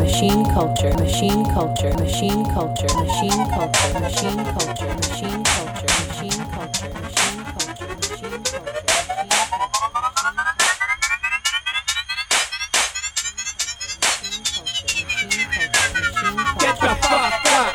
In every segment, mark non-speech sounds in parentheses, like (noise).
machine culture, machine culture, machine culture, machine culture, machine culture, machine culture, machine culture, machine culture, machine culture. Get the fuck up.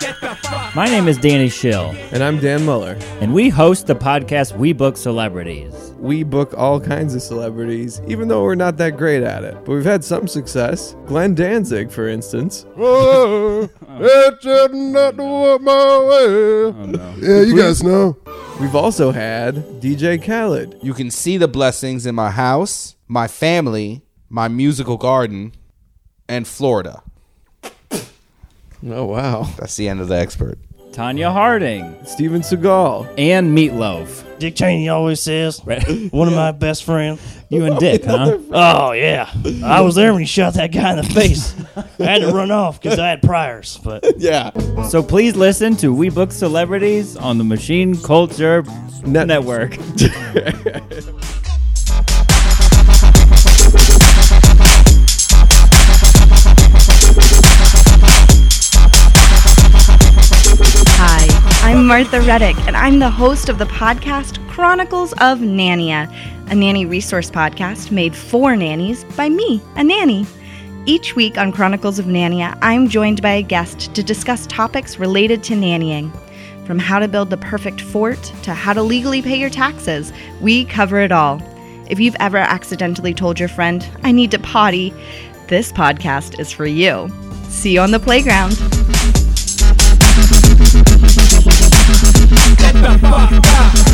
Get the fuck My name is Danny Schill, And I'm Dan Muller. and we host the podcast We Book Celebrities. We book all kinds of celebrities, even though we're not that great at it. But we've had some success. Glenn Danzig, for instance. (laughs) Oh, it didn't have to work my way. Oh, yeah, you guys know. We've also had DJ Khaled. You can see the blessings in my house, my family, my musical garden, and Florida. Oh, wow. That's the end of the expert. Tonya Harding Steven Seagal. and Meatloaf. Dick Cheney always says, one of my best friends. You and Dick, huh? Oh, yeah. I was there when he shot that guy in the face. I had to run off because I had priors. But (laughs) Yeah. So please listen to We Book Celebrities on the Machine Culture Net- Network. (laughs) Martha Reddick, and I'm the host of the podcast Chronicles of Nania, a nanny resource podcast made for nannies by me, a nanny. Each week on Chronicles of Nania, I'm joined by a guest to discuss topics related to nannying. From how to build the perfect fort to how to legally pay your taxes, we cover it all. If you've ever accidentally told your friend, I need to potty, this podcast is for you. See you on the playground. the fuck pa.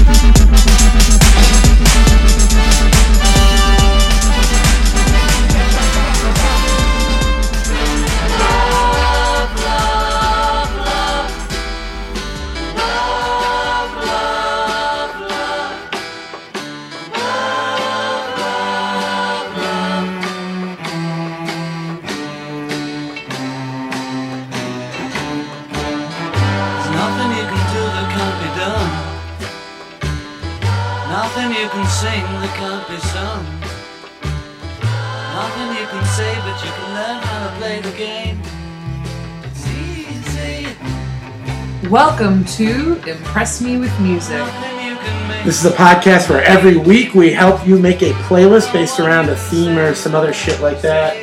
Welcome to Impress Me with Music. Nothing you can make. This is a podcast where every week we help you make a playlist based around a theme or some other shit like that.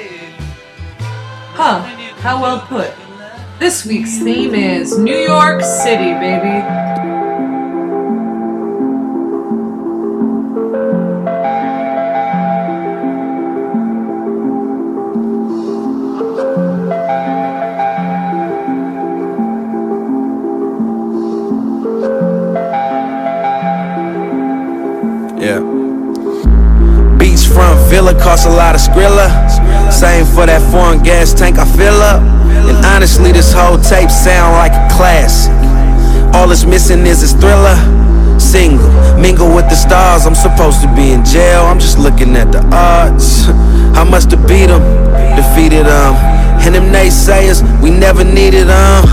Huh, how well put. This week's theme is New York City, baby. Villa costs a lot of skrilla. Same for that foreign gas tank I fill up. And honestly, this whole tape sound like a classic. All it's missing is this thriller. Single, mingle with the stars. I'm supposed to be in jail. I'm just looking at the odds. (laughs) I must have beat them, defeated them. And them naysayers, we never needed them.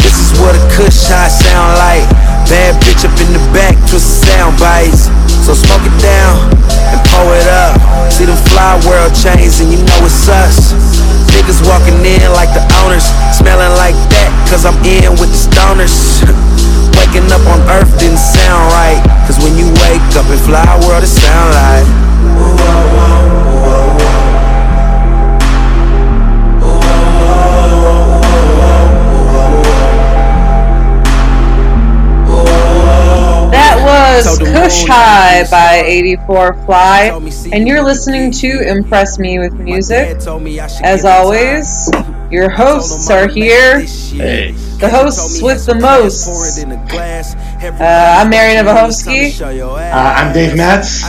This is what a kush shot sound like. Bad bitch up in the back, twist sound bites. So smoke it down and pour it up. See them fly world chains and you know it's us. Niggas walking in like the owners, smelling like that, cause I'm in with the stoners. (laughs) Waking up on earth didn't sound right. Cause when you wake up in fly world, it sound like. That was Kush High by 84 Fly, and you're listening to Impress Me with Music. As always, your hosts are here. The hosts with the most. Uh, I'm Mary Novohovsky, Uh, I'm Dave Metz.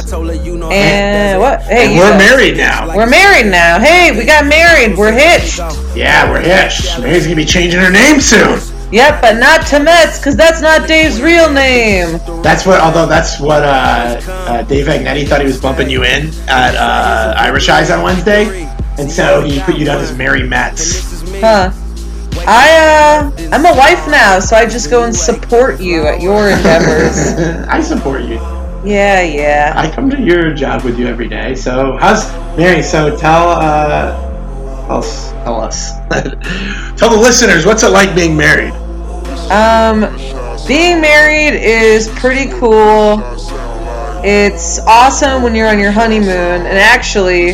and what? Hey, And we're go. married now. We're married now. Hey, we got married. We're hitched. Yeah, we're hitched. Mary's gonna be changing her name soon. Yep, but not to Metz, because that's not Dave's real name. That's what, although that's what uh, uh, Dave Agnetti thought he was bumping you in at uh, Irish Eyes on Wednesday, and so he put you down as Mary Metz. Huh. I, uh, I'm a wife now, so I just go and support you at your endeavors. (laughs) I support you. Yeah, yeah. I come to your job with you every day. So how's Mary? So tell uh, tell us, tell us, (laughs) tell the listeners what's it like being married. Um, being married is pretty cool. It's awesome when you're on your honeymoon, and actually,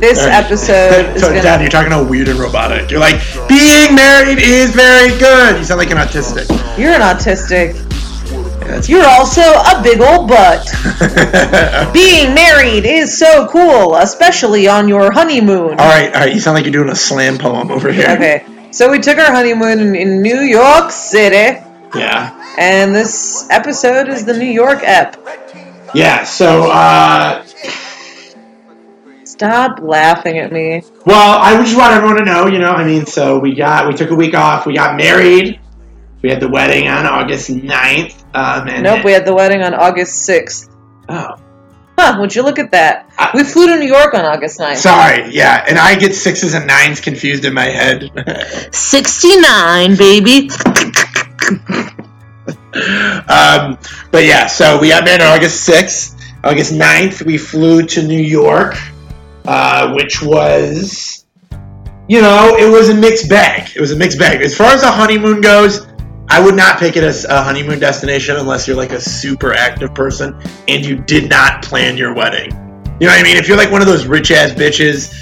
this episode (laughs) is so, gonna. Dad, you're talking all weird and robotic. You're like, being married is very good. You sound like an autistic. You're an autistic. You're also a big old butt. (laughs) Being married is so cool, especially on your honeymoon. All right, all right. You sound like you're doing a slam poem over here. Okay, so we took our honeymoon in, in New York City, Yeah. and this episode is the New York ep. Yeah. So, uh, Stop laughing at me. well, I just want everyone to know. You know, I mean, so we got we took a week off. We got married. We had the wedding on August 9th. Um, and Nope, we had the wedding on August 6th. Oh. Huh, would you look at that? We flew to New York on August 9th. Sorry, yeah, and I get sixes and nines confused in my head. (laughs) 69, baby. (laughs) um, but yeah, so we got married on August 6th. August 9th, we flew to New York, uh, which was, you know, it was a mixed bag. It was a mixed bag. As far as the honeymoon goes, I would not pick it as a honeymoon destination unless you're like a super active person and you did not plan your wedding. You know what I mean? If you're like one of those rich ass bitches,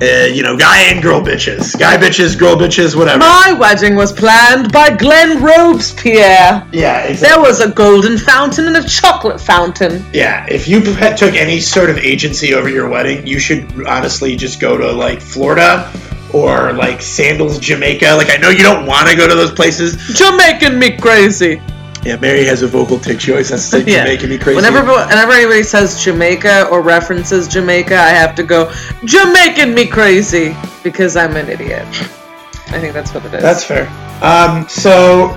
uh, you know, guy and girl bitches, guy bitches, girl bitches, whatever. My wedding was planned by Glenn Robespierre. Yeah, exactly. There was a golden fountain and a chocolate fountain. Yeah, if you took any sort of agency over your wedding, you should honestly just go to like Florida or like Sandals, Jamaica. Like I know you don't want to go to those places. Jamaican me crazy. Yeah, Mary has a vocal tick. She always has to say Yeah. Jamaican me crazy. Whenever, whenever anybody says Jamaica or references Jamaica, I have to go Jamaican me crazy because I'm an idiot. I think that's what it is. That's fair. Um, so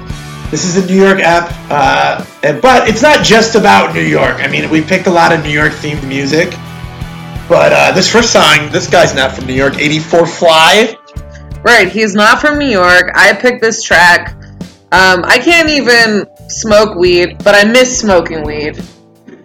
this is a New York app, uh, but it's not just about New York. I mean, we picked a lot of New York themed music. But uh, this first song, this guy's not from New York. 84 Fly. Right, he's not from New York. I picked this track. Um, I can't even smoke weed, but I miss smoking weed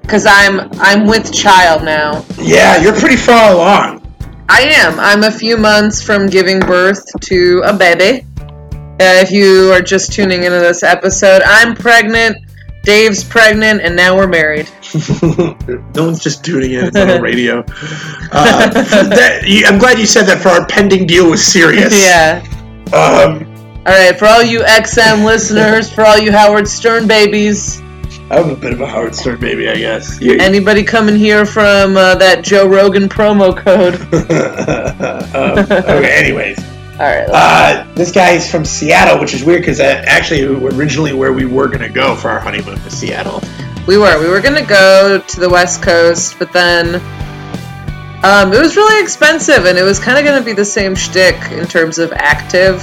because I'm I'm with child now. Yeah, you're pretty far along. I am. I'm a few months from giving birth to a baby. Uh, if you are just tuning into this episode, I'm pregnant. Dave's pregnant, and now we're married. No one's just tuning in. It's on the (laughs) radio. Uh, that, you, I'm glad you said that. For our pending deal was serious. (laughs) yeah. Um, All right, for all you XM listeners, for all you Howard Stern babies, I'm a bit of a Howard Stern baby, I guess. You- anybody coming here from uh, that Joe Rogan promo code? (laughs) um, okay. Anyways, All right. uh, this guy is from Seattle, which is weird because actually originally where we were gonna go for our honeymoon was Seattle. We were. We were gonna go to the West Coast, but then um, it was really expensive, and it was kind of gonna be the same shtick in terms of active.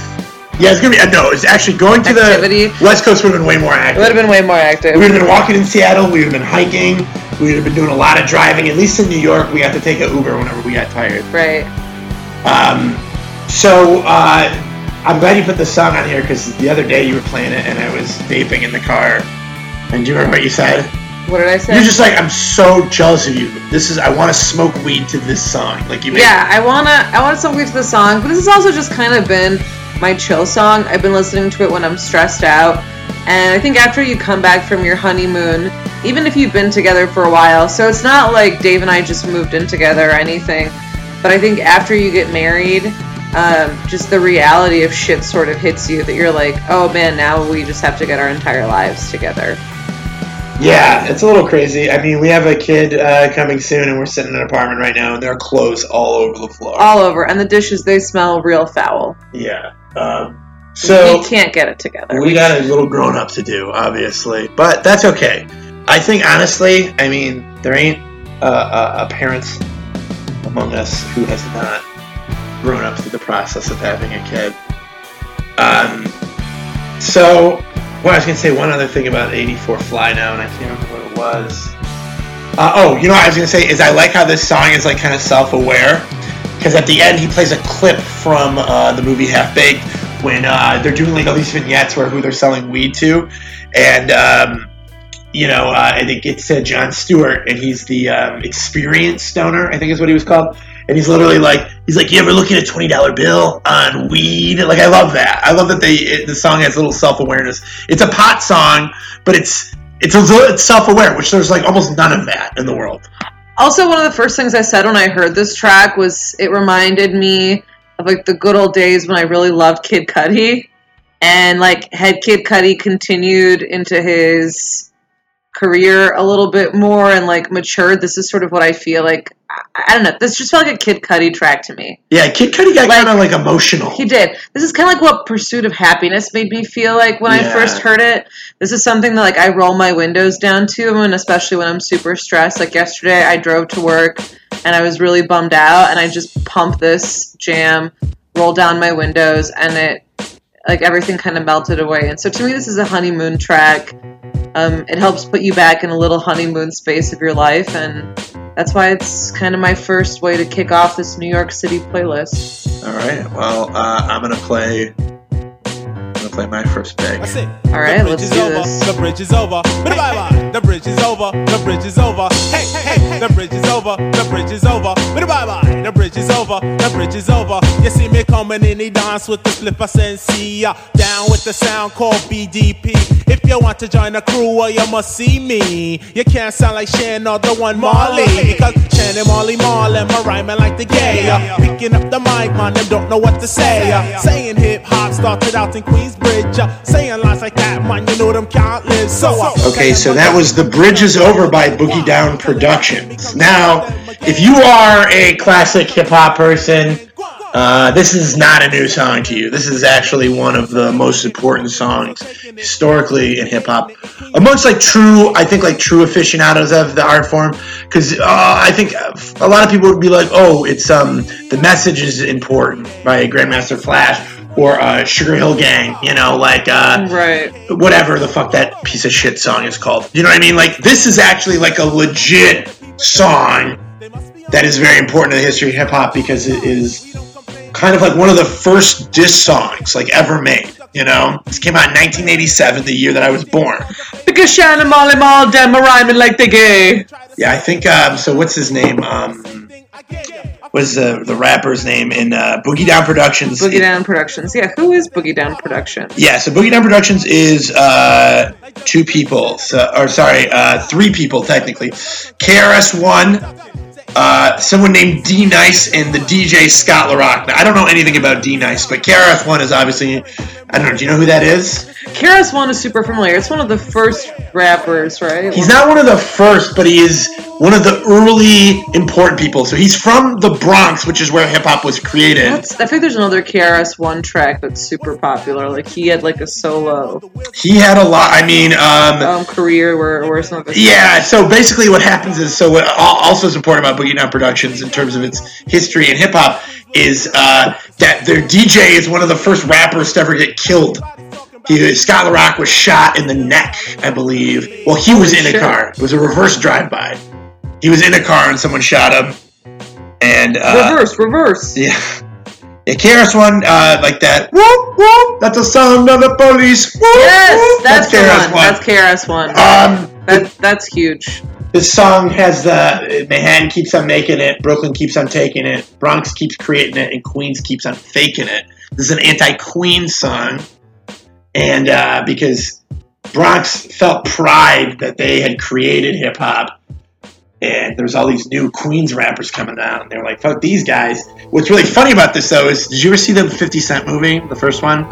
Yeah, it's gonna be. Uh, no, it's actually going to Activity. the West Coast would have been way more active. It would have been way more active. We would have been walking in Seattle. We would have been hiking. We would have been doing a lot of driving. At least in New York, we had to take an Uber whenever we got tired. Right. Um, so uh, I'm glad you put the song on here because the other day you were playing it and I was vaping in the car. And do you remember what you said? What did I say? You're just like, I'm so jealous of you. This is, I want to smoke weed to this song. Like you made yeah, I wanna I wanna smoke weed to the song, but this has also just kind of been my chill song. I've been listening to it when I'm stressed out, and I think after you come back from your honeymoon, even if you've been together for a while, so it's not like Dave and I just moved in together or anything, but I think after you get married, um, just the reality of shit sort of hits you that you're like, oh man, now we just have to get our entire lives together. Yeah, it's a little crazy. I mean, we have a kid uh, coming soon, and we're sitting in an apartment right now, and there are clothes all over the floor. All over, and the dishes they smell real foul. Yeah. Um, so we can't get it together. we got a little grown up to do, obviously, but that's okay. I think honestly, I mean, there ain't a, a, a parent among us who has not grown up through the process of having a kid. Um, so, well, I was gonna say one other thing about 84 Fly now, and I can't remember what it was. Uh, oh, you know what I was gonna say is I like how this song is like kind of self-aware because at the end he plays a clip from uh, the movie Half Baked when uh, they're doing like all these vignettes where who they're selling weed to, and um, you know, uh, I think it said Jon Stewart, and he's the um, experienced stoner, I think is what he was called. And he's literally like, he's like, you ever looking at a twenty dollar bill on weed? Like, I love that. I love that they it, the song has a little self awareness. It's a pot song, but it's it's a little it's self aware, which there's like almost none of that in the world. Also, one of the first things I said when I heard this track was it reminded me of like the good old days when I really loved Kid Cudi, and like had Kid Cudi continued into his career a little bit more and like matured. This is sort of what I feel like. I, don't know. This just felt like a Kid Cudi track to me. Yeah, Kid Cudi got kind of like emotional. He did. This is kind of like what Pursuit of Happiness made me feel like when I first heard it. This is something that like I roll my windows down to, and especially when I'm super stressed. Like yesterday, I drove to work and I was really bummed out, and I just pumped this jam, roll down my windows, and it like everything kind of melted away. And so to me, this is a honeymoon track. Um, it helps put you back in a little honeymoon space of your life, and that's why it's kind of my first way to kick off this New York City playlist. All right. Well, uh, I'm gonna play. I'm gonna play my first pick. All right, let's do over, this. The bridge is over. Bye bye. The bridge is over. The bridge is over. Hey, hey, hey. The bridge is over. The bridge is over. Bye bye. The bridge is over. The bridge is over. You see me coming in the dance with the flipper sensei. uh, Down with the sound called BDP. If you want to join the crew, well, you must see me. You can't sound like Shan or the one Marley. Because Shan and Marley Marley, my rhyming like the gay. uh, Picking up the mic, man, them don't know what to say. uh, Saying hip hop started out in Queensbridge. uh, Saying lines like that, man, you know them can't live. So, Okay, so that was The Bridge is Over by Boogie Down Productions. Now, if you are a classic hip hop person, uh, this is not a new song to you. This is actually one of the most important songs historically in hip hop, amongst like true, I think like true aficionados of the art form. Because uh, I think a lot of people would be like, "Oh, it's um the message is important" by Grandmaster Flash or uh, Sugar Hill Gang. You know, like uh, right whatever the fuck that piece of shit song is called. You know what I mean? Like this is actually like a legit song that is very important to the history of hip hop because it is kind of like one of the first diss songs like ever made. You know, this came out in 1987, the year that I was born. Because Shan and Marley Marl, them rhyming like they gay. Yeah, I think. Um, so what's his name? Um, was the the rapper's name in uh, Boogie Down Productions? Boogie Down Productions. Yeah, who is Boogie Down Productions? Yeah, so Boogie Down Productions is uh, two people, so, or sorry, uh, three people technically. KRS One, uh, someone named D Nice, and the DJ Scott La Rock. Now, I don't know anything about D Nice, but KRS One is obviously. I don't know. Do you know who that is? KRS One is super familiar. It's one of the first rappers, right? He's not one of the first, but he is one of the early important people. So he's from the Bronx, which is where hip hop was created. That's, I think there's another KRS One track that's super popular. Like he had like a solo He had a lot. I mean, um, um, career where where some of his Yeah, so basically what happens is so what also is important about Boogie Down Productions in terms of its history and hip hop is uh, that their DJ is one of the first rappers to ever get killed. He, Scott La Rock was shot in the neck, I believe. Well, he was in a car. It was a reverse drive-by. He was in a car and someone shot him. And uh, reverse, reverse. yeah. Yeah, KRS One, uh, like that. Whoop whoop. That's the sound of the police. Whoop, Yes, whoop. that's, the one. That's KRS One. Um, that that's huge. This song has the Manhattan keeps on making it, Brooklyn keeps on taking it, Bronx keeps creating it, and Queens keeps on faking it. This is an anti-Queen song, and uh, because Bronx felt pride that they had created hip hop, and there's all these new Queens rappers coming down, and they're like, "Fuck these guys." What's really funny about this though is, did you ever see the 50 Cent movie, the first one?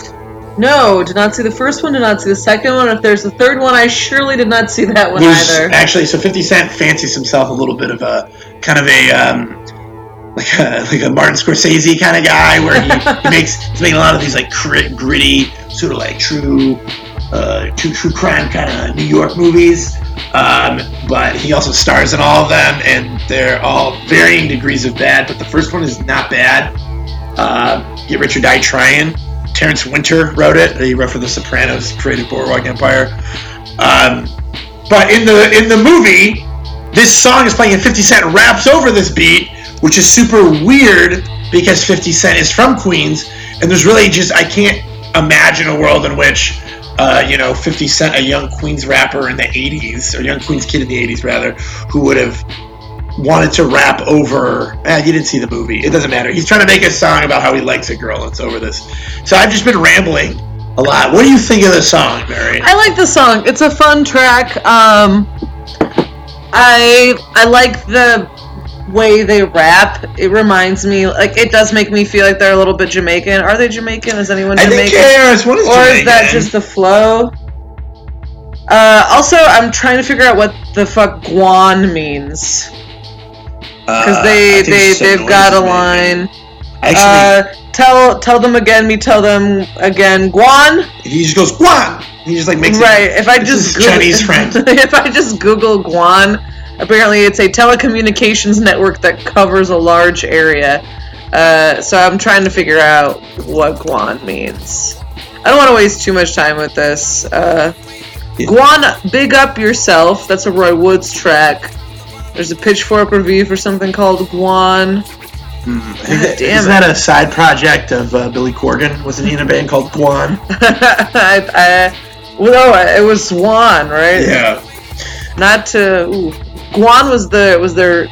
No, did not see the first one. Did not see the second one. If there's a third one, I surely did not see that one There's either. actually so 50 Cent fancies himself a little bit of a kind of a um, like a like a Martin Scorsese kind of guy where he, (laughs) he makes he's making a lot of these like grit, gritty sort of like true uh, true true crime kind of New York movies. Um, but he also stars in all of them, and they're all varying degrees of bad. But the first one is not bad. Uh, Get Rich or Die Trying. Terrence Winter wrote it. He wrote for The Sopranos, created Boardwalk Empire. Um, but in the in the movie, this song is playing and 50 Cent raps over this beat, which is super weird because 50 Cent is from Queens, and there's really just I can't imagine a world in which uh, you know, 50 Cent, a young Queens rapper in the 80s, or young Queens kid in the 80s, rather, who would have wanted to rap over. Eh, you didn't see the movie. It doesn't matter. He's trying to make a song about how he likes a girl. It's over this. So I've just been rambling a lot. What do you think of the song, Mary? I like the song. It's a fun track. Um, I I like the way they rap. It reminds me, like, it does make me feel like they're a little bit Jamaican. Are they Jamaican? Is anyone I Jamaican? think KRS-One is or is that just the flow? Uh, also, I'm trying to figure out what the fuck guan means because Uh, they I they they've got a line. Actually- uh, tell tell them again. Me tell them again. Guan. He just goes guan. He just like makes it- right. If I just Google- Chinese friend. (laughs) if I just Google Guan, apparently it's a telecommunications network that covers a large area. Uh, so I'm trying to figure out what Guan means. I don't want to waste too much time with this. Uh, Guan, big up yourself. That's a Roy Woods track. There's a Pitchfork review for something called Guan. God damn Isn't that a side project of uh, Billy Corgan? Wasn't he in a band called Guan? (laughs) I, I, well, no, it was Zwan, right? Yeah. Not to. Ooh, Guan was the was their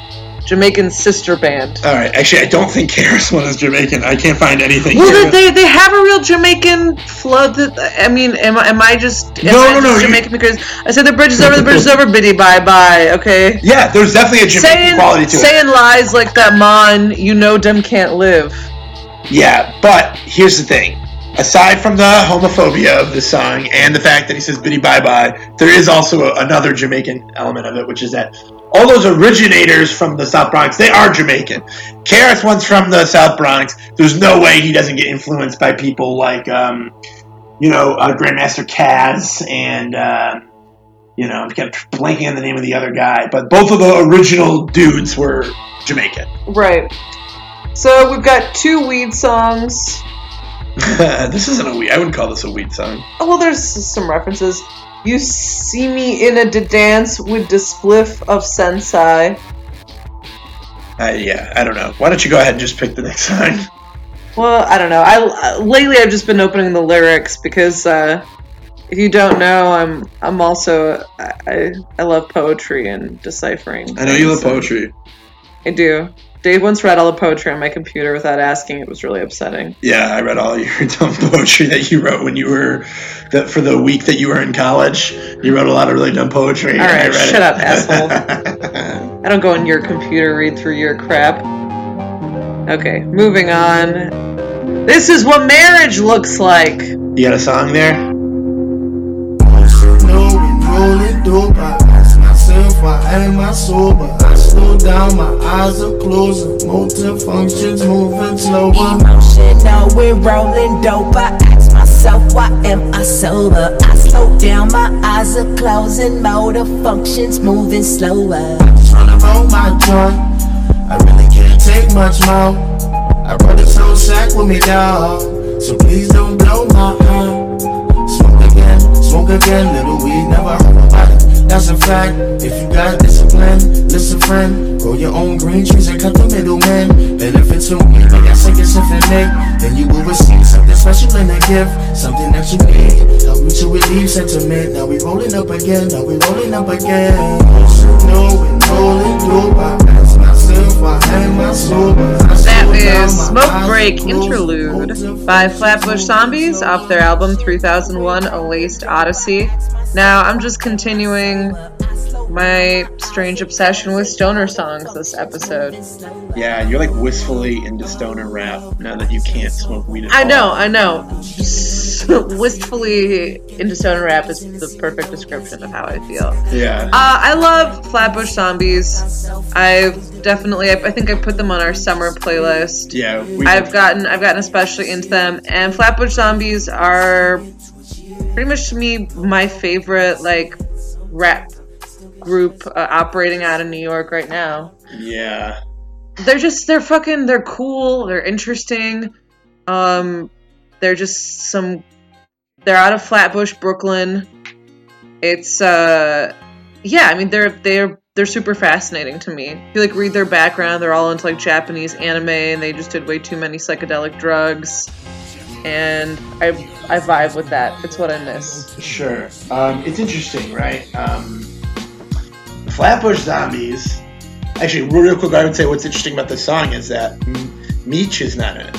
Jamaican sister band. All right. Actually, I don't think KRS One is Jamaican. I can't find anything. Well, here. they, they have a real Jamaican flood. That I mean, am, I- am I just am No, I no, no, just you- Jamaican because I said the bridge is over, the bridge is over, biddy bye bye. Okay. Yeah, there's definitely a Jamaican saying, quality to it. saying lies like that, man. You know, them can't live. Yeah, but here's the thing. Aside from the homophobia of the song and the fact that he says "biddy bye bye," there is also a, another Jamaican element of it, which is that all those originators from the South Bronx they are Jamaican. KRS One's from the South Bronx. There's no way he doesn't get influenced by people like, um, you know, uh, Grandmaster Caz and. Uh, you know, I kept blanking on the name of the other guy, but both of the original dudes were Jamaican. Right. So we've got two weed songs. (laughs) this isn't a weed. I wouldn't call this a weed song. Oh, well, there's some references. You see me in a dance with the spliff of Sensei. Uh, yeah, I don't know. Why don't you go ahead and just pick the next (laughs) song? Well, I don't know. I lately I've just been opening the lyrics because uh, if you don't know, I'm I'm also I I love poetry and deciphering. I know you love poetry. I do. Dave once read all the poetry on my computer without asking. It was really upsetting. Yeah, I read all your (laughs) dumb poetry that you wrote when you were that for the week that you were in college. You wrote a lot of really dumb poetry. All and I read shut it. up, asshole. (laughs) I don't go in your computer read through your crap. Okay, moving on. This is what marriage looks like. You got a song there? know we rolling dope. I ask myself why am I sober? I slow down, my eyes are closing. Motor functions moving slower. Emotional, we're rolling dope. I ask myself, why am I sober? I slow down, my eyes are closing. Motor functions moving slower. Tryna roll my joint. I really can't take much more. I brought this whole sack with me, dog. So please don't blow my heart. Smoke again, smoke again, little weed, never hurt nobody. That's a fact. If you got discipline, listen, friend. Grow your own green trees and cut the middleman. Benefit to me, but that's like it's infinite. Then you will receive something special in a gift, something that you need. Help me to relieve sentiment. Now we rolling up again, now we rolling up again. No, we rolling dope. I That is Smoke Break. Interlude by Flatbush Zombies off their album 3001 A Laced Odyssey. Now, I'm just continuing my strange obsession with stoner songs this episode. Yeah, you're like wistfully into stoner rap now that you can't smoke weed I all. know, I know. (laughs) Wistfully into stoner rap is the perfect description of how I feel. Yeah. Uh, I love Flatbush Zombies. I've definitely, I, I think I put them on our summer playlist. Yeah, I've gotten, I've gotten especially into them, and Flatbush Zombies are pretty much to me my favorite like rap group uh, operating out of New York right now. Yeah. They're just, they're fucking, they're cool, they're interesting. Um, they're just some, they're out of Flatbush, Brooklyn. It's uh yeah, I mean they're they're they're super fascinating to me. If you like read their background, they're all into like Japanese anime and they just did way too many psychedelic drugs. and I I vibe with that. It's what I miss. Sure. Um, it's interesting, right? Um, Flatbush Zombies. Actually, real quick, I would say what's interesting about this song is that Meech is not in it.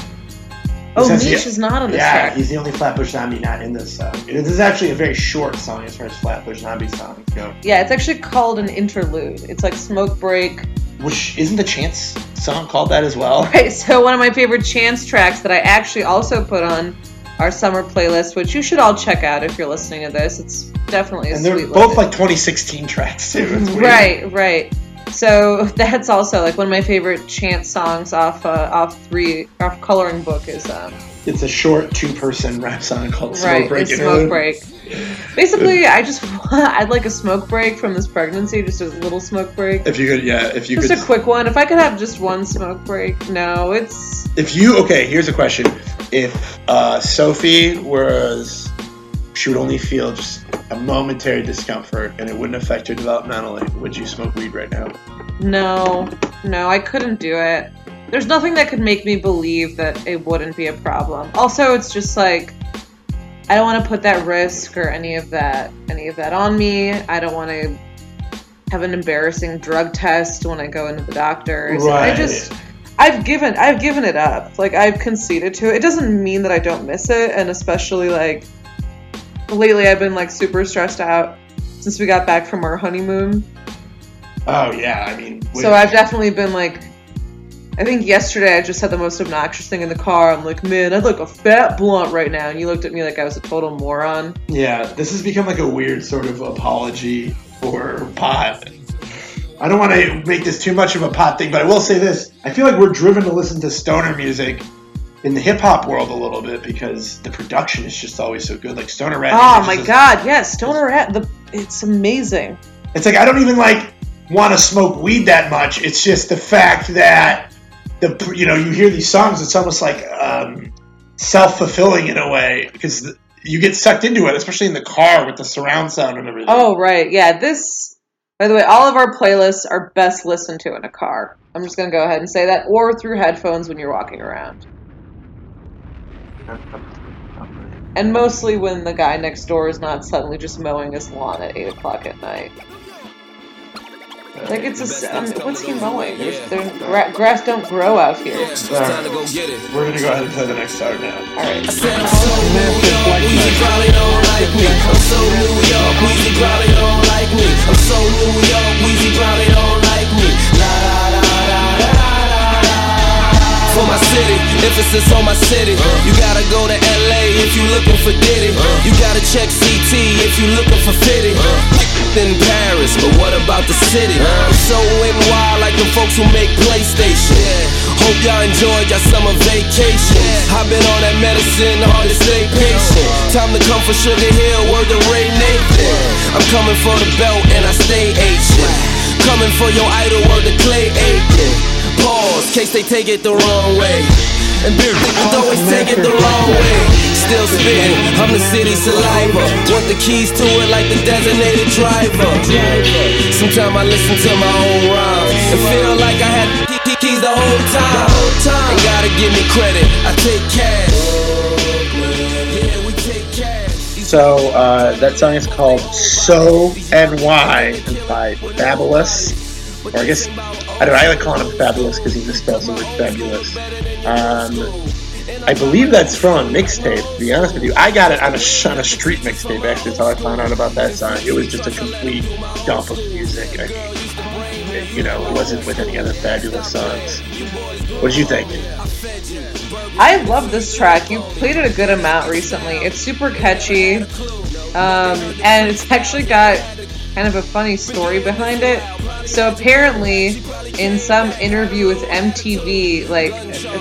Oh, Meech the- is not on this yeah, track. he's the only Flatbush Zombie not in this uh, song. This is actually a very short song as far as Flatbush Zombie songs go. Yeah, it's actually called an interlude. It's like Smoke Break. Which isn't the Chance song called that as well? Right, so one of my favorite Chance tracks that I actually also put on our summer playlist, which you should all check out if you're listening to this. It's definitely a And they're both like 2016 tracks too. Right, right. So (laughs) that's also like one of my favorite Chance songs off uh, off three off Coloring Book is um, It's a short two-person rap song called Smoke right, Break. Smoke Break. Basically, I just (laughs) I'd like a smoke break from this pregnancy, just a little smoke break. If you could, yeah, if you could Just could a quick one. If I could have just one smoke break, no, it's If you okay, here's a question: If uh, Sophie was, she would only feel just a momentary discomfort, and it wouldn't affect her developmentally. Would you smoke weed right now? no, no, I couldn't do it. There's nothing that could make me believe that it wouldn't be a problem. Also, it's just like I don't want to put that risk or any of that any of that on me. I don't want to have an embarrassing drug test when I go into the doctors. I just I've given I've given it up. Like I've conceded to it. It doesn't mean that I don't miss it, and especially like lately I've been like super stressed out since we got back from our honeymoon. Oh yeah, I mean, So I've definitely been like I think yesterday I just had the most obnoxious thing in the car. I'm like, man, I'd like a fat blunt right now, and you looked at me like I was a total moron. yeah, this has become like a weird sort of apology for pot. I don't want to make this too much of a pot thing, but I will say this: I feel like we're driven to listen to stoner music in the hip hop world a little bit because the production is just always so good. Like stoner rap. Oh my god, yes, Stoner Rat, the it's amazing. It's like I don't even like want to smoke weed that much. It's just the fact that the you know you hear these songs. It's almost like um, self fulfilling in a way because you get sucked into it, especially in the car with the surround sound and everything. Oh right, yeah. This, by the way, all of our playlists are best listened to in a car. I'm just gonna go ahead and say that, or through headphones when you're walking around. And mostly when the guy next door is not suddenly just mowing his lawn at eight o'clock at night. Like it's a, mean, um, what's he mowing? There's, there's gra- grass don't grow out here. We're gonna go ahead and play the next song now. All right. Weezy probably don't like me. I'm so New York, Weezy probably don't like me. I'm so New York, Weezy probably don't For my city, emphasis on my city. You gotta go to LA if you looking for Diddy. You gotta check CT if you looking for Fitty. In Paris, but what about the city? I'm so NY like the folks who make PlayStation. Hope y'all enjoyed your summer vacation. I've been on that medicine, hard to stay patient. Time to come for Sugar Hill, word to Ray Nathan. I'm coming for the belt and I stay Asian. Coming for your idol, word to Clay Aiken. Case they take it the wrong way. And beer niggas always take it the wrong way. Still spitting, I'm the city saliva. Want the keys to it like the designated driver. Sometimes I listen to my own rhymes and feel like I had keys the whole time. Ain't gotta give me credit, I take cash. So uh, that song is called "So NY" by Fabolous. Or I guess I don't know. I like calling him Fabolous because he misspells the word fabulous. Um, I believe that's from a mixtape. To be honest with you, I got it on a on a street mixtape. Actually, that's how I found out about that song. It was just a complete dump of music. I mean, it, you know, it wasn't with any other Fabolous songs. What did you think? I love this track. You played it a good amount recently. It's super catchy, um, and it's actually got kind of a funny story behind it. So apparently, in some interview with MTV, like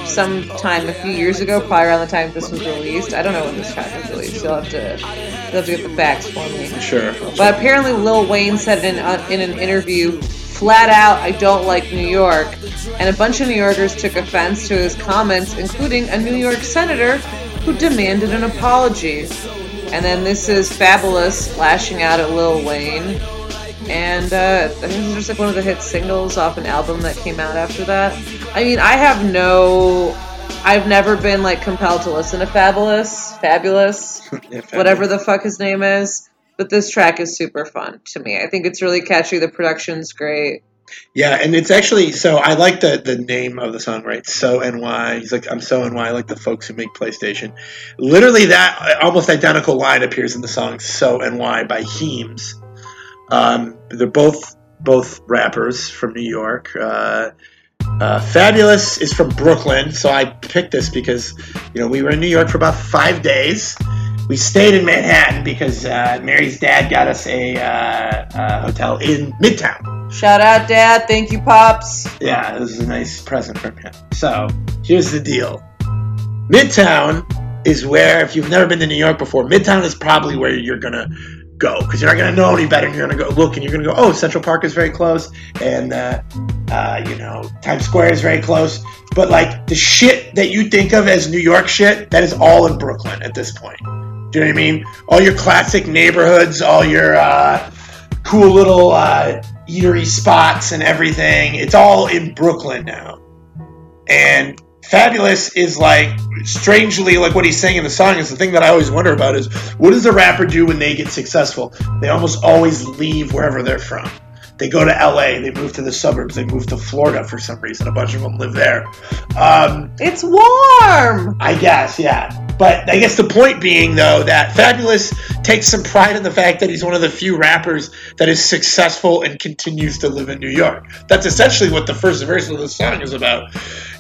sometime a few years ago, probably around the time this was released. I don't know when this track was released. You'll have to, you'll have to get the facts for me. Sure. But apparently, Lil Wayne said in, uh, in an interview, flat out, I don't like New York. And a bunch of New Yorkers took offense to his comments, including a New York senator who demanded an apology. And then this is Fabolous lashing out at Lil Wayne. And uh, I think this is just like one of the hit singles off an album that came out after that. I mean, I have no I've never been like compelled to listen to Fabolous, (laughs) Fabolous, whatever the fuck his name is. But this track is super fun to me. I think it's really catchy. The production's great. Yeah, and it's actually so I like the the name of the song, right? So NY. He's like, I'm so NY, I like the folks who make PlayStation. Literally, that almost identical line appears in the song "So NY" by Heems. Um, they're both both rappers from New York. Uh, uh, Fabolous is from Brooklyn, so I picked this because you know we were in New York for about five days. We stayed in Manhattan because uh, Mary's dad got us a, uh, uh hotel in Midtown. Shout out, Dad. Thank you, Pops. Yeah, this is a nice present from him. So here's the deal Midtown is where, if you've never been to New York before, Midtown is probably where you're going to go because you're not going to know any better. You're going to go look and you're going to go, oh, Central Park is very close. And, uh, uh, you know, Times Square is very close. But like the shit that you think of as New York shit, that is all in Brooklyn at this point. Do you know what I mean? All your classic neighborhoods, all your uh, cool little uh, eatery spots and everything. It's all in Brooklyn now. And Fabolous is like strangely like what he's saying in the song is the thing that I always wonder about is what does a rapper do when they get successful? They almost always leave wherever they're from. They go to LA, they move to the suburbs, they move to Florida for some reason. A bunch of them live there. Um, it's warm. I guess, yeah. But I guess the point being, though, that Fabolous takes some pride in the fact that he's one of the few rappers that is successful and continues to live in New York. That's essentially what the first verse of the song is about.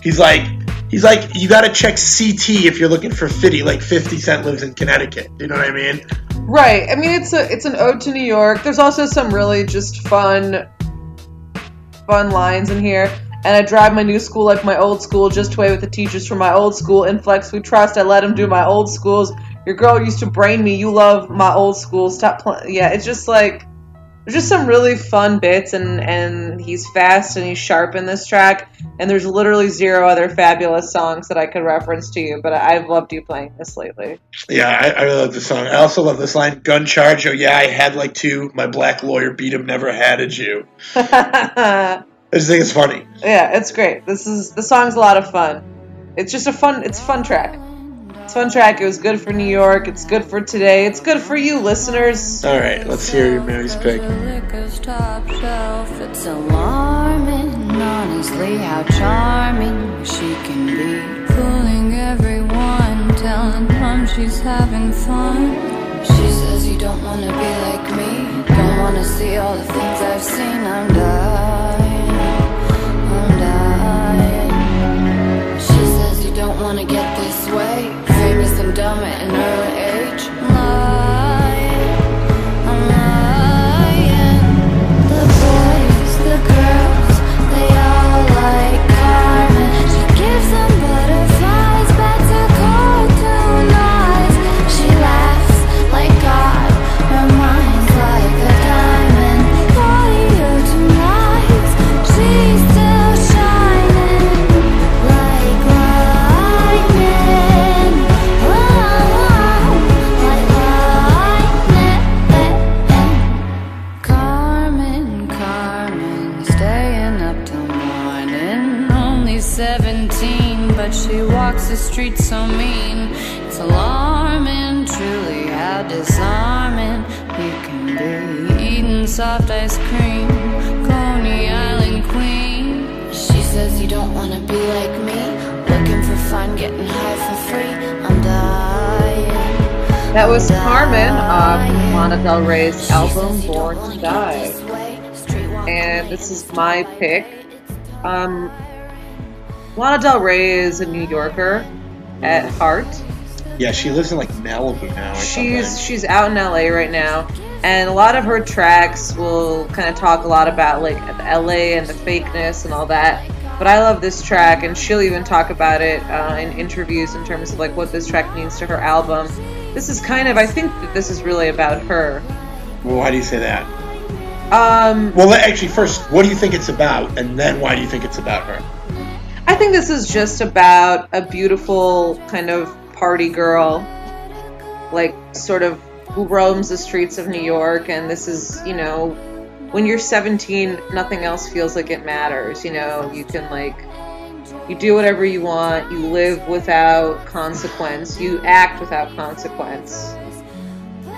He's like, he's like, you got to check CT if you're looking for Fitty. Like 50 Cent lives in Connecticut. You know what I mean? Right. I mean, it's a it's an ode to New York. There's also some really just fun, fun lines in here and I drive my new school like my old school, just away with the teachers from my old school. In Flex, we trust. I let them do my old schools. Your girl used to brain me. You love my old school. Stop playing. Yeah, it's just like there's just some really fun bits, and and he's fast and he's sharp in this track. And there's literally zero other Fabolous songs that I could reference to you, but I've loved you playing this lately. Yeah, I, I really love this song. I also love this line, "Gun charge." Oh yeah, I had like two. My black lawyer beat him. Never had a Jew. (laughs) I just think it's funny. Yeah, it's great. This is the song's a lot of fun. It's just a fun. It's a fun track. It's a fun track. It was good for New York. It's good for today. It's good for you, listeners. All right, let's hear your Mary's pick. It's alarming, honestly, how charming she can be. Fooling everyone, telling them she's having fun. She says you don't wanna be like me. Don't wanna see all the things I've seen. I'm dying. don't wanna get dumb this is my pick. Um, Lana Del Rey is a New Yorker at heart. Yeah, she lives in like Malibu now. She's something. she's out in LA right now, and a lot of her tracks will kind of talk a lot about like LA and the fakeness and all that. But I love this track, and she'll even talk about it uh, in interviews in terms of like what this track means to her album. This is kind of I think that this is really about her. Well, why do you say that? Um, Well, actually, first, what do you think it's about, and then why do you think it's about her? I think this is just about a beautiful kind of party girl, like sort of who roams the streets of New York. And this is, you know, when you're 17, nothing else feels like it matters. You know, you can like You do whatever you want. You live without consequence. You act without consequence.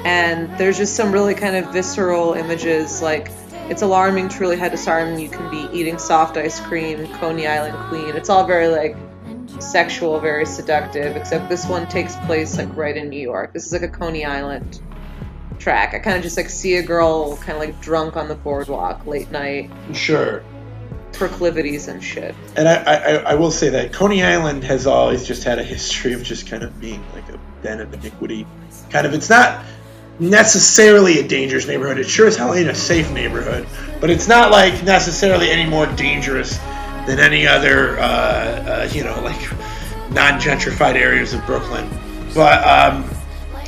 And there's just some really kind of visceral images like it's alarming, truly head disarming. You can be eating soft ice cream, Coney Island Queen. It's all very like sexual, very seductive, except this one takes place like right in New York. This is like a Coney Island track. I kind of just like see a girl kind of like drunk on the boardwalk late night, Sure. proclivities and shit. And I, I, I will say that Coney Island has always just had a history of just kind of being like a den of iniquity. Kind of, it's not necessarily a dangerous neighborhood. It sure as hell ain't a safe neighborhood, but it's not like necessarily any more dangerous than any other, uh, uh, you know, like non-gentrified areas of Brooklyn. But um,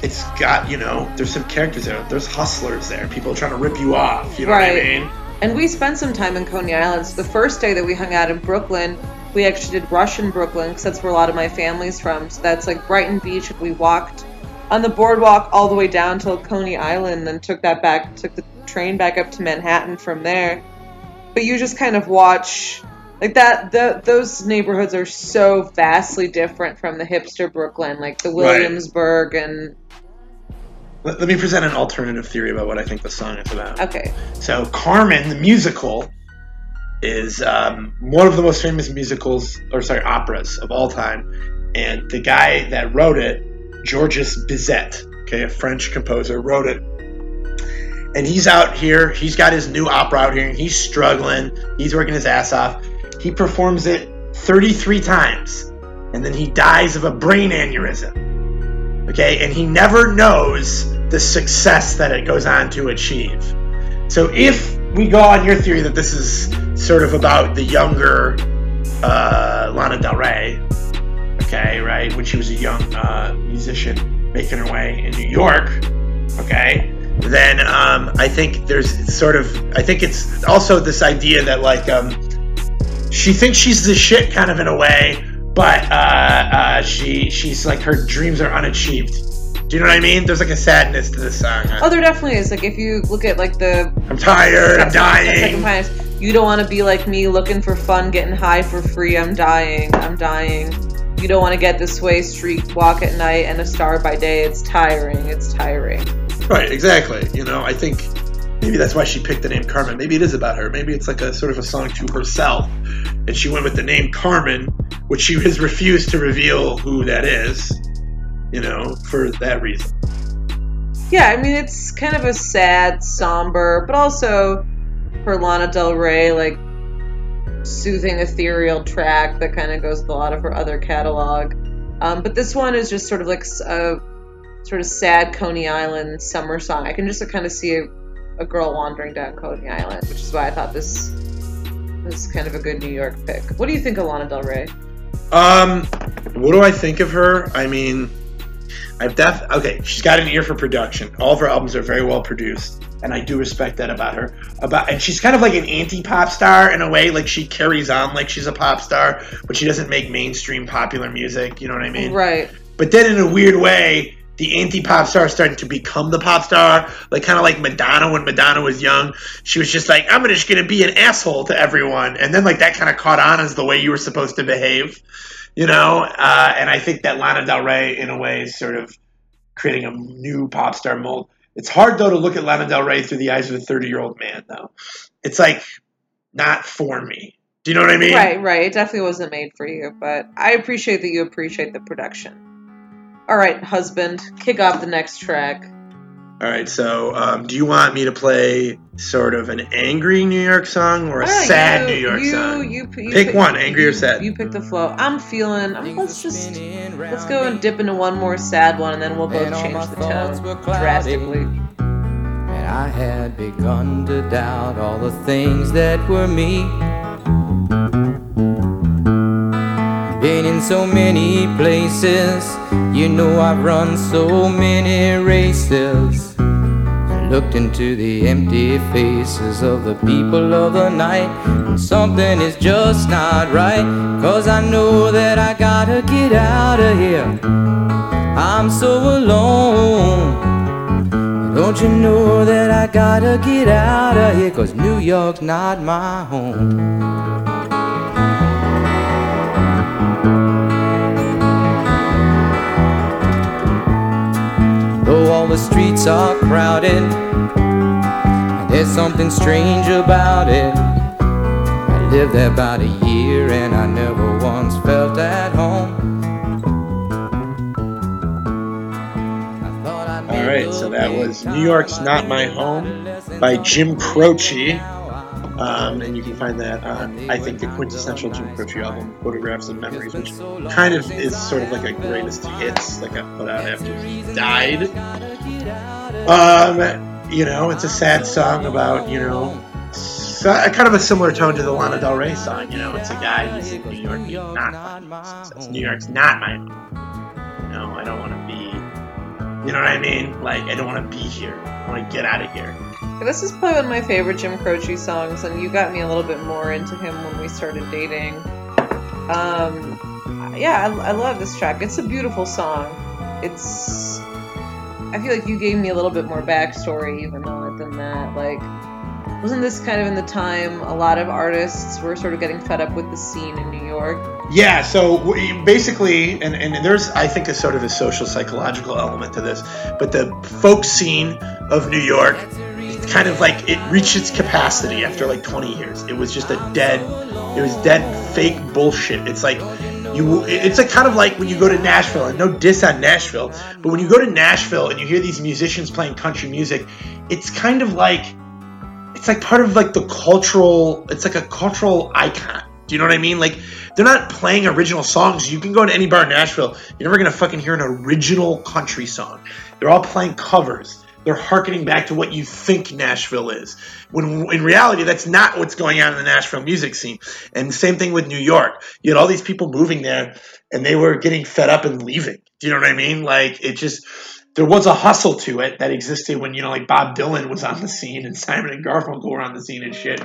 it's got, you know, there's some characters there. There's hustlers there. People trying to rip you off. You know what I mean? And we spent some time in Coney Island. So the first day that we hung out in Brooklyn, we actually did Russian Brooklyn because that's where a lot of my family's from. So that's like Brighton Beach. We walked on the boardwalk all the way down to Coney Island, then took that back, took the train back up to Manhattan from there. But you just kind of watch like that. The, those neighborhoods are so vastly different from the hipster Brooklyn, like the Right. Williamsburg and Let, let me present an alternative theory about what I think the song is about. okay. So Carmen, the musical, is um, one of the most famous musicals, or sorry, operas of all time. And the guy that wrote it, Georges Bizet, okay, a French composer, wrote it. And he's out here. He's got his new opera out here. And he's struggling. He's working his ass off. He performs it 33 times, and then he dies of a brain aneurysm. Okay, and he never knows the success that it goes on to achieve. So if we go on your theory that this is sort of about the younger uh, Lana Del Rey, okay, right, when she was a young uh, musician making her way in New York, okay, then um, I think there's sort of I think it's also this idea that like um, she thinks she's the shit kind of in a way, but uh, uh, she she's like her dreams are unachieved. Do you know what I mean? There's like a sadness to this song. Oh, there definitely is. Like if you look at like the I'm tired. I'm dying. You don't want to be like me, looking for fun, getting high for free. I'm dying. I'm dying. You don't want to get this way, street walk at night, and a star by day. It's tiring. It's tiring. Right, exactly. You know, I think maybe that's why she picked the name Carmen. Maybe it is about her. Maybe it's like a sort of a song to herself, and she went with the name Carmen, which she has refused to reveal who that is. You know, for that reason. Yeah, I mean it's kind of a sad, somber, but also for Lana Del Rey, like soothing, ethereal track that kind of goes with a lot of her other catalog. Um, but this one is just sort of like a sort of sad Coney Island summer song. I can just kind of see a, a girl wandering down Coney Island, which is why I thought this was kind of a good New York pick. What do you think of Lana Del Rey? Um, what do I think of her? I mean, I've def okay. She's got an ear for production. All of her albums are very well produced, and I do respect that about her. About and she's kind of like an anti-pop star in a way. Like she carries on like she's a pop star, but she doesn't make mainstream popular music. You know what I mean? Right. But then in a weird way, the anti-pop star started to become the pop star, like kind of like Madonna when Madonna was young. She was just like, I'm just gonna be an asshole to everyone, and then like that kind of caught on as the way you were supposed to behave, you know. Uh, and I think that Lana Del Rey, in a way, is sort of creating a new pop star mold. It's hard though to look at Lana Del Rey through the eyes of a 30 year old man, though. It's like not for me. Do you know what I mean? Right, right. It definitely wasn't made for you, but I appreciate that you appreciate the production. All right, husband, kick off the next track. All right, so um, do you want me to play sort of an angry New York song or a Alright, sad you- New York you- song? You, you Pick one, angry or sad. You pick the flow. I'm feeling. I'm, let's just let's go and dip into one more sad one, and then we'll both change the tone drastically. And I had begun to doubt all the things that were me. Been in so many places, you know I've run so many races. And looked into the empty faces of the people of the night. And something is just not right, cause I know that I gotta get out of here. I'm so alone. Don't you know that I gotta get out of here? Cause New York's not my home. Are crowded. There's something strange about it. I lived there about a year and I never once felt at home. All right, so that was New York's Not My Home by Jim Croce. Um, and you can find that on, I think, the quintessential Jim Croce album, Photographs of Memories, which kind of is sort of like a greatest hits, like I put out after he died. Um, you know, it's a sad song about, you know, so, kind of a similar tone to the Lana Del Rey song. You know, it's a guy who's in New York, being not finding success. New York's not my home. You know, I don't want to be. You know what I mean? Like, I don't want to be here. I want to get out of here. This is probably one of my favorite Jim Croce songs, and you got me a little bit more into him when we started dating. Um, yeah, I, I love this track. It's a beautiful song. It's. I feel like you gave me a little bit more backstory even it than that. Like, wasn't this kind of in the time a lot of artists were sort of getting fed up with the scene in New York? Yeah, so basically, and, and there's, I think, a sort of a social psychological element to this, but the folk scene of New York, kind of like it reached its capacity after like 20 years. It was just a dead, it was dead fake bullshit. It's like, you, it's like kind of like when you go to Nashville, and no diss on Nashville, but when you go to Nashville and you hear these musicians playing country music, it's kind of like, it's like part of like the cultural, it's like a cultural icon. Do you know what I mean? Like they're not playing original songs. You can go to any bar in Nashville, you're never gonna fucking hear an original country song. They're all playing covers. They're harkening back to what you think Nashville is. When in reality, that's not what's going on in the Nashville music scene. And same thing with New York. You had all these people moving there, and they were getting fed up and leaving. Do you know what I mean? Like it just there was a hustle to it that existed when you know like Bob Dylan was on the scene and (laughs) Simon and Garfunkel were on the scene and shit.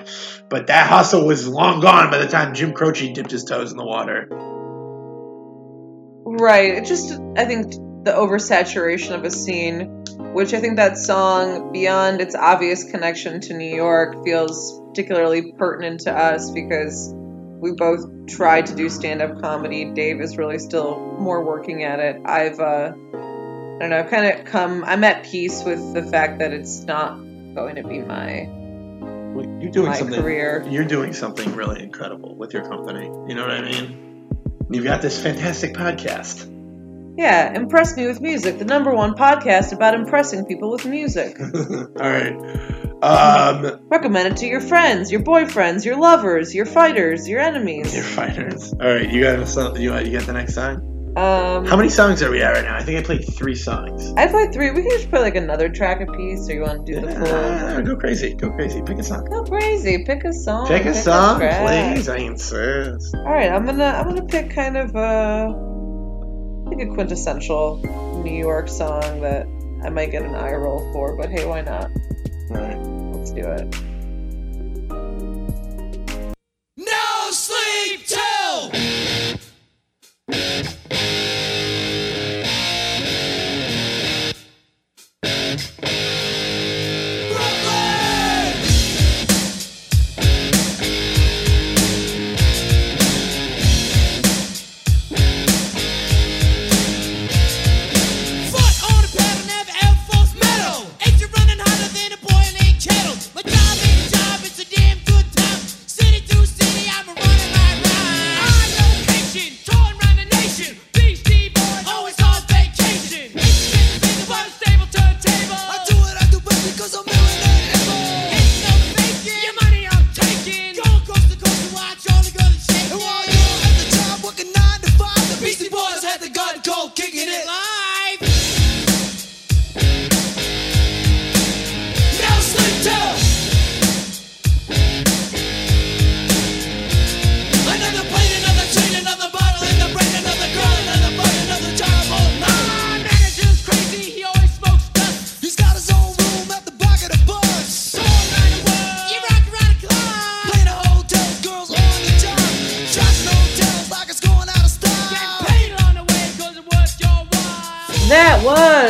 But that hustle was long gone by the time Jim Croce dipped his toes in the water. Right. It just, I think, the oversaturation of a scene, which I think that song, beyond its obvious connection to New York, feels particularly pertinent to us because we both tried to do stand up comedy. Dave is really still more working at it. I've, uh, I don't know, I've kind of come, I'm at peace with the fact that it's not going to be my. You're doing my something. career. You're doing something really incredible with your company. You know what I mean? You've got this fantastic podcast. Yeah, Impress Me with Music, the number one podcast about impressing people with music. (laughs) All right. Um, Recommend it to your friends, your boyfriends, your lovers, your fighters, your enemies. your fighters. All right, you got a song, you you got the next song. Um, How many songs are we at right now? I think I played three songs. I played three. We can just play like another track a piece, or you want to do the full? Go crazy, go crazy. Pick a song. Go crazy. Pick a song. Pick a song, track. please. I insist. All right, I'm gonna I'm gonna pick kind of a like a quintessential New York song that I might get an eye roll for, but hey, why not? All right, let's do it.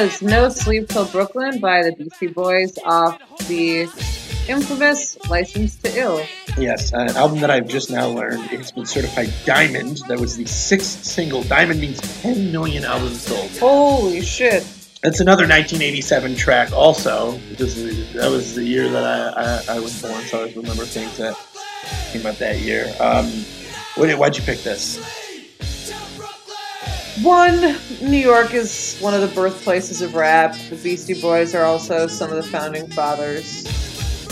Was No Sleep Till Brooklyn by the Beastie Boys off the infamous License to Ill. Yes, an album that I've just now learned it's been certified diamond. That was the sixth single. Diamond means 10 million albums sold. Holy shit. That's another 1987 track. Also, is, that was the year that I, I, I was born, so I always remember things that came out that year. Um, what, did- why'd you pick this? One, New York is one of the birthplaces of rap. The Beastie Boys are also some of the founding fathers.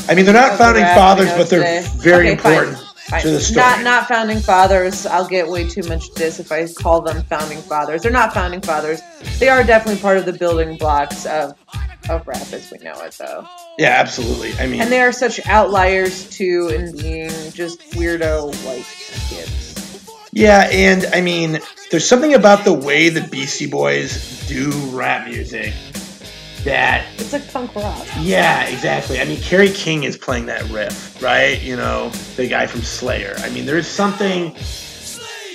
I mean, they're not founding rap fathers, but they're today. very Okay, important Fine. to the story. Not not founding fathers. I'll get way too much diss if I call them founding fathers. They're not founding fathers. They are definitely part of the building blocks of of rap as we know it, though. yeah, absolutely. I mean, And they are such outliers too in being just weirdo white kids. Yeah, and I mean, there's something about the way the Beastie Boys do rap music that It's like punk rock. Yeah, exactly. I mean, Kerry King is playing that riff, right? You know, the guy from Slayer. I mean, there's something.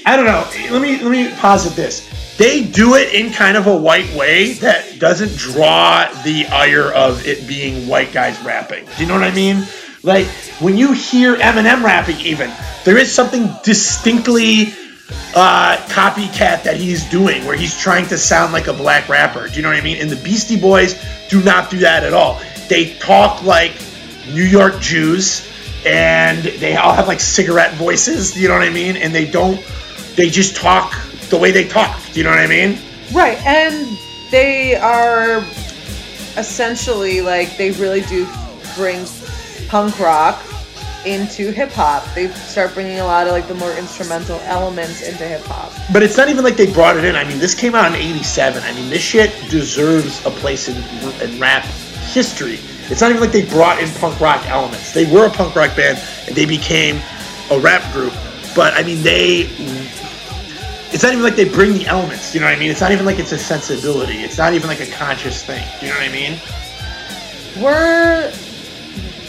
I don't know. Let me let me posit this. They do it in kind of a white way that doesn't draw the ire of it being white guys rapping. Do you know what I mean? Like when you hear Eminem rapping, even there is something distinctly uh, copycat that he's doing, where he's trying to sound like a black rapper. Do you know what I mean? And the Beastie Boys do not do that at all. They talk like New York Jews, and they all have like cigarette voices. You know what I mean? And they don't. They just talk the way they talk. Do you know what I mean? Right, and they are essentially like they really do bring punk rock into hip hop. They start bringing a lot of like the more instrumental elements into hip hop. But it's not even like they brought it in. I mean, this came out in '87. I mean, this shit deserves a place in, in rap history. It's not even like they brought in punk rock elements. They were a punk rock band and they became a rap group. But I mean, they. It's not even like they bring the elements. You know what I mean? It's not even like it's a sensibility. It's not even like a conscious thing. You know what I mean? Were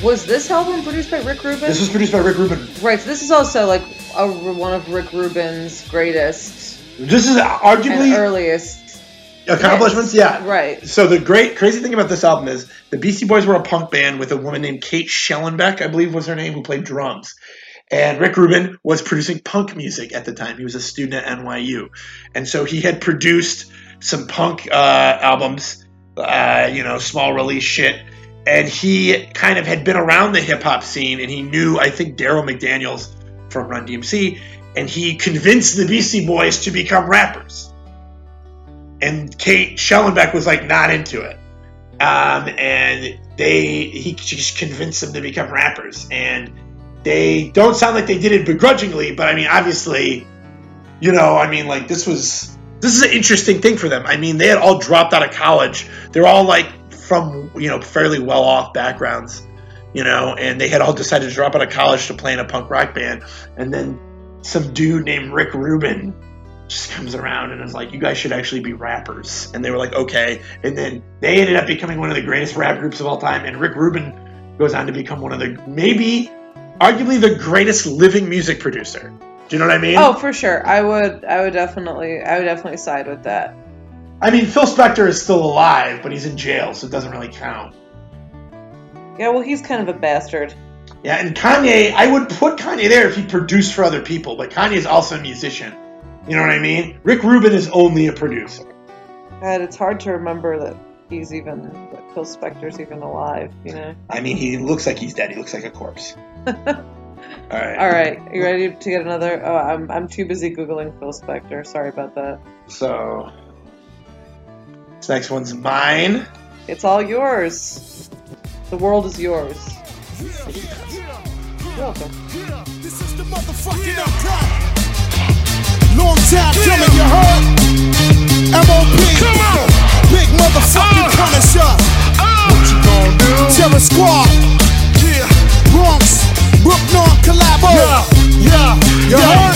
was this album produced by Rick Rubin? This was produced by Rick Rubin. right. So this is also like a, one of Rick Rubin's greatest This is arguably earliest accomplishments. hits. Yeah, Right. So the great crazy thing about this album is the Beastie Boys were a punk band with a woman named Kate Schellenbach, I believe was her name, who played drums. And Rick Rubin was producing punk music at the time. He was a student at NYU, and so he had produced some punk uh, albums, uh, you know, small release shit. And he kind of had been around the hip hop scene, and he knew, I think, Darryl McDaniels from Run DMC, and he convinced the Beastie Boys to become rappers and Kate Schellenbach was like not into it. Um, and they he just convinced them to become rappers, and they don't sound like they did it begrudgingly, but I mean, obviously, you know, I mean, like this was this is an interesting thing for them. I mean, they had all dropped out of college. They're all like from you know fairly well off backgrounds, you know, and they had all decided to drop out of college to play in a punk rock band, and then some dude named Rick Rubin just comes around and is like, "You guys should actually be rappers." And they were like, "Okay." And then they ended up becoming one of the greatest rap groups of all time. And Rick Rubin goes on to become one of the maybe, arguably, the greatest living music producer. Do you know what I mean? Oh, for sure. I would. I would definitely. I would definitely side with that. I mean, Phil Spector is still alive, but he's in jail, so it doesn't really count. Yeah. Well, he's kind of a bastard. Yeah, and Kanye, I would put Kanye there if he produced for other people, but Kanye is also a musician. You know what I mean? Rick Rubin is only a producer. God, it's hard to remember that he's even that Phil Spector's even alive. You know. I mean, he looks like he's dead. He looks like a corpse. (laughs) All right. All right, you ready to get another? Oh, I'm I'm too busy googling Phil Spector. Sorry about that. So, this next one's mine. It's all yours. The world is yours. You're welcome. Long time coming, you heard? MOP. Come on. Big motherfucking uh. Punisher. Uh. What you gonna do? Terror Squad. Yeah. Bronx. Brooklyn collabo. Yeah. Yeah. You heard?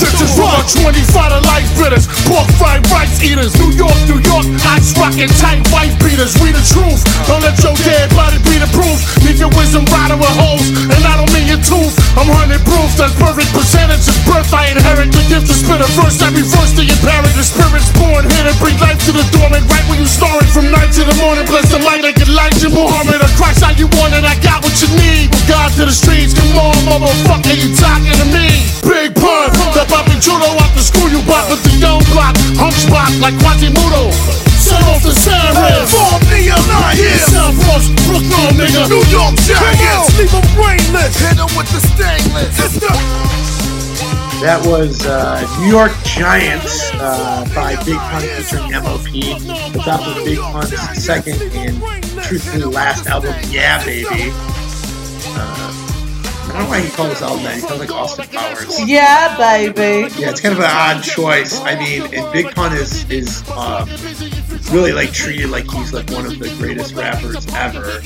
This is for 25 to life bitters, pork fried rice eaters. New York, New York, ice rockin' tight wife beaters. We the truth. Don't let your dead body be the proof. Leave your wisdom rider with holes, and I don't mean your tooth. I'm hundred proof, that's perfect percentage of birth. I inherit the gift to spit a verse. Every verse they inherit. The spirit's born here to bring life to the dormant. Right when you started from night to the morning. Bless the light like Elijah Muhammad. Or Christ, how you want it. I got what you need. With God to the streets. Come on, motherfucker, you talking to me. Big pun, the Bobby Judo out the school you bought with the young block. Hunchback like Quasimodo. Set off the sirens. Form. South Bronx, Brooklyn, nigga. New York Giants. Leave them brainless. Hit them with the stainless. It's the... That was uh, New York Giants uh, by Big Pun featuring MOP. The top of Big Pun's second and truthfully last album, Yeah Baby. Uh, I don't know why he called this album that. He sounds like Austin Powers. Yeah, baby. Yeah, it's kind of an odd choice. I mean, and Big Pun is is um, really like treated like he's like one of the greatest rappers ever.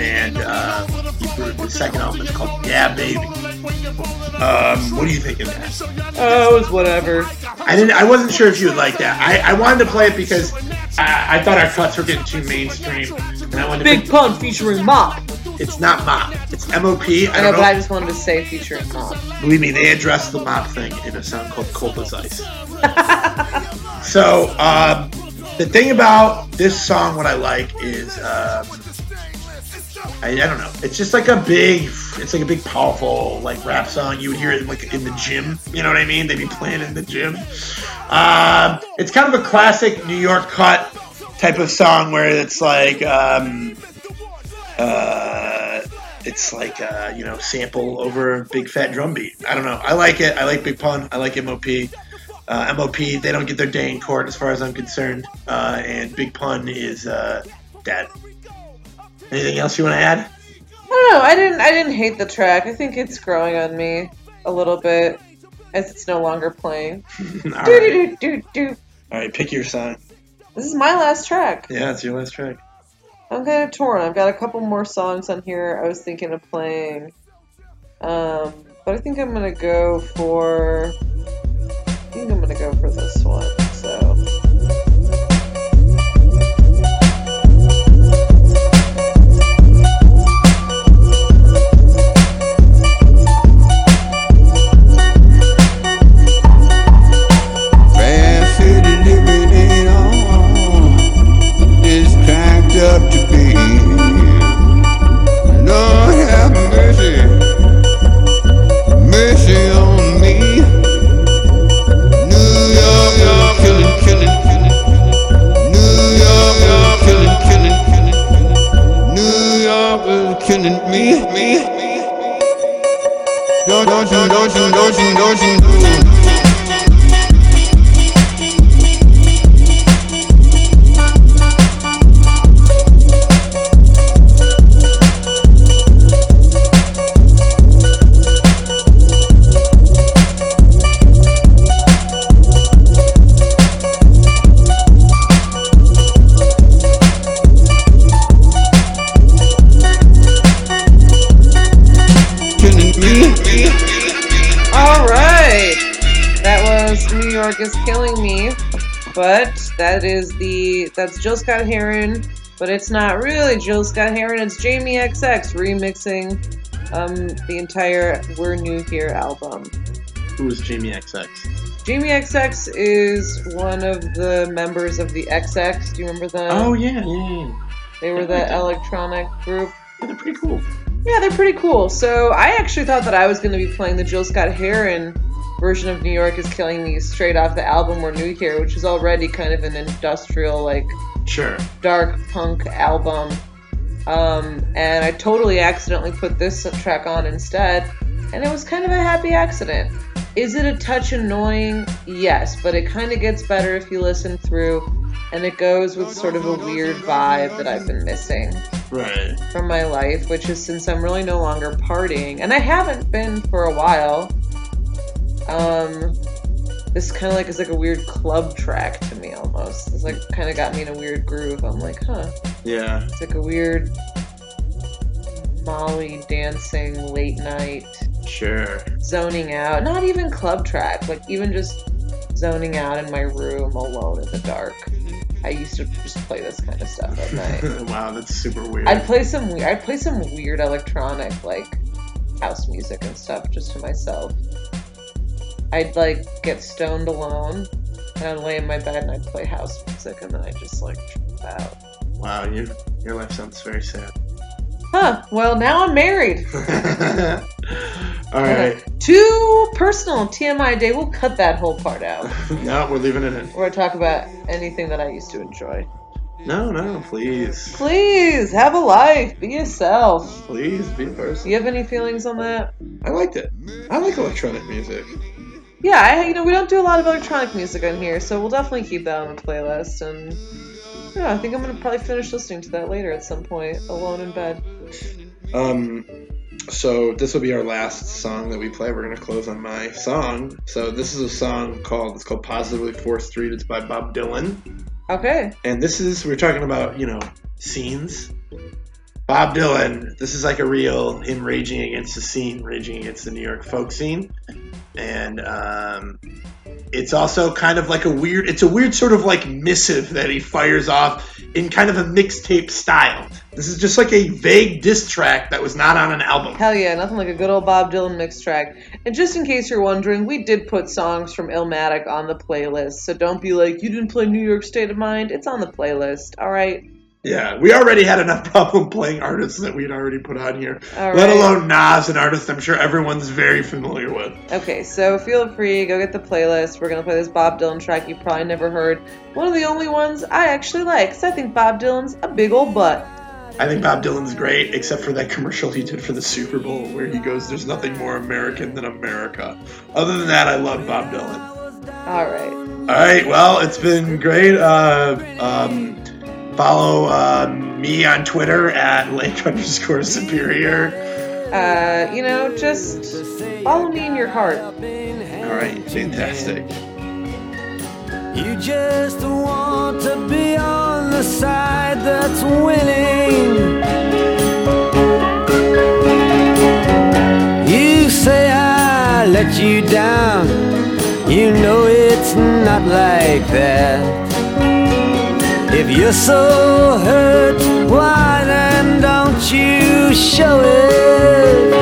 And uh, he proved his second album is called Yeah Baby. Um, what do you think of that? Oh, it was whatever. I didn't. I wasn't sure if you would like that. I, I wanted to play it because I, I thought our cuts were getting too mainstream, and I wanted to. Big Pun featuring Mop. It's not Mop. It's MOP. I I know, don't but know. I just wanted to say featuring Mop. Believe me, they addressed the mop thing in a song called Cold as Ice. (laughs) so, um, the thing about this song, what I like is, um, I, I don't know, it's just like a big, it's like a big, powerful, like rap song. You would hear it like in the gym. You know what I mean? They'd be playing in the gym. Um, it's kind of a classic New York cut type of song where it's like, um, uh, it's like uh, you know sample over a big fat drum beat. I don't know. I like it. I like Big Pun. I like MOP. Uh, MOP they don't get their day in court as far as I'm concerned, uh, and Big Pun is uh, dead. Anything else you want to add? I don't know. I didn't. I didn't hate the track. I think it's growing on me a little bit as it's no longer playing. (laughs) All right. All right, pick your song. This is my last track. Yeah, it's your last track. I'm kind of torn. I've got a couple more songs on here I was thinking of playing. Um, but I think I'm gonna go for. I think I'm gonna go for this one. Don't, don't you, don't that's Gil Scott-Heron, but it's not really Gil Scott-Heron. It's Jamie XX remixing um, the entire "We're New Here" album. Who is Jamie XX? Jamie XX is one of the members of the XX. Do you remember them? Oh yeah, yeah, yeah. They were the electronic group. they're pretty cool. Yeah, they're pretty cool. So I actually thought that I was going to be playing the Jill Scott Heron version of New York is Killing Me straight off the album We're New Here, which is already kind of an industrial, like, Sure. dark punk album. Um, and I totally accidentally put this track on instead, and it was kind of a happy accident. Is it a touch annoying? Yes, but it kind of gets better if you listen through, and it goes with sort of a weird vibe that I've been missing Right. from my life, which is since I'm really no longer partying, and I haven't been for a while. Um, this kind of like is like a weird club track to me almost. It's like kind of got me in a weird groove. I'm like, huh. Yeah. It's like a weird Molly dancing late night Sure. zoning out. Not even club track, like even just zoning out in my room alone in the dark. I used to just play this kind of stuff at night. (laughs) wow, that's super weird. I'd play some weird. I'd play some weird electronic like house music and stuff just to myself. I'd like get stoned alone, and I'd lay in my bed and I'd play house music, and then I'd just like trip out. Wow, your your life sounds very sad. Huh? Well, now I'm married. (laughs) All right. Too personal TMI day. We'll cut that whole part out. (laughs) no, we're leaving it in. We're talk about anything that I used to enjoy. No, no, please. Please have a life. Be yourself. Please be a person. You have any feelings on that? I liked it. I like electronic music. Yeah, I, you know, we don't do a lot of electronic music on here, so we'll definitely keep that on the playlist. And yeah, I think I'm gonna probably finish listening to that later at some point, alone in bed. Um, so this will be our last song that we play. We're gonna close on my song. So this is a song called it's called Positively Fourth Street. It's by Bob Dylan. Okay. And this is we're talking about you know scenes. Bob Dylan. This is like a real him raging against the scene, raging against the New York folk scene, and um, it's also kind of like a weird. It's a weird sort of like missive that he fires off in kind of a mixtape style. This is just like a vague diss track that was not on an album. Hell yeah, nothing like a good old Bob Dylan mix track. And just in case you're wondering, we did put songs from Illmatic on the playlist, so don't be like, you didn't play New York State of Mind. It's on the playlist, alright? Yeah, we already had enough (laughs) problem playing artists that we'd already put on here, All let right. alone Nas, an artist I'm sure everyone's very familiar with. Okay, so feel free, go get the playlist. We're gonna play this Bob Dylan track you probably never heard. One of the only ones I actually like, because I think Bob Dylan's a big old butt. I think Bob Dylan's great, except for that commercial he did for the Super Bowl where he goes, There's nothing more American than America. Other than that, I love Bob Dylan. Alright. All right, well, it's been great. Uh, um, follow uh, me on Twitter at Lake underscore Superior. Uh, you know, just follow me in your heart. All right, fantastic. You just want to be on the side that's winning. You say I let you down. You know it's not like that. If you're so hurt, why then don't you show it?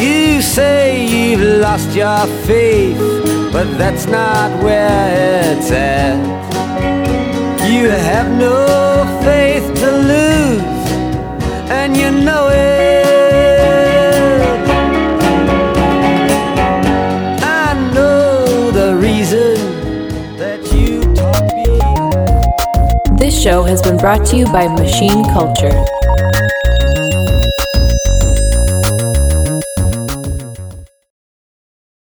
You say you've lost your faith, but that's not where it's at. You have no faith to lose, and you know it. Show has been brought to you by Machine Culture.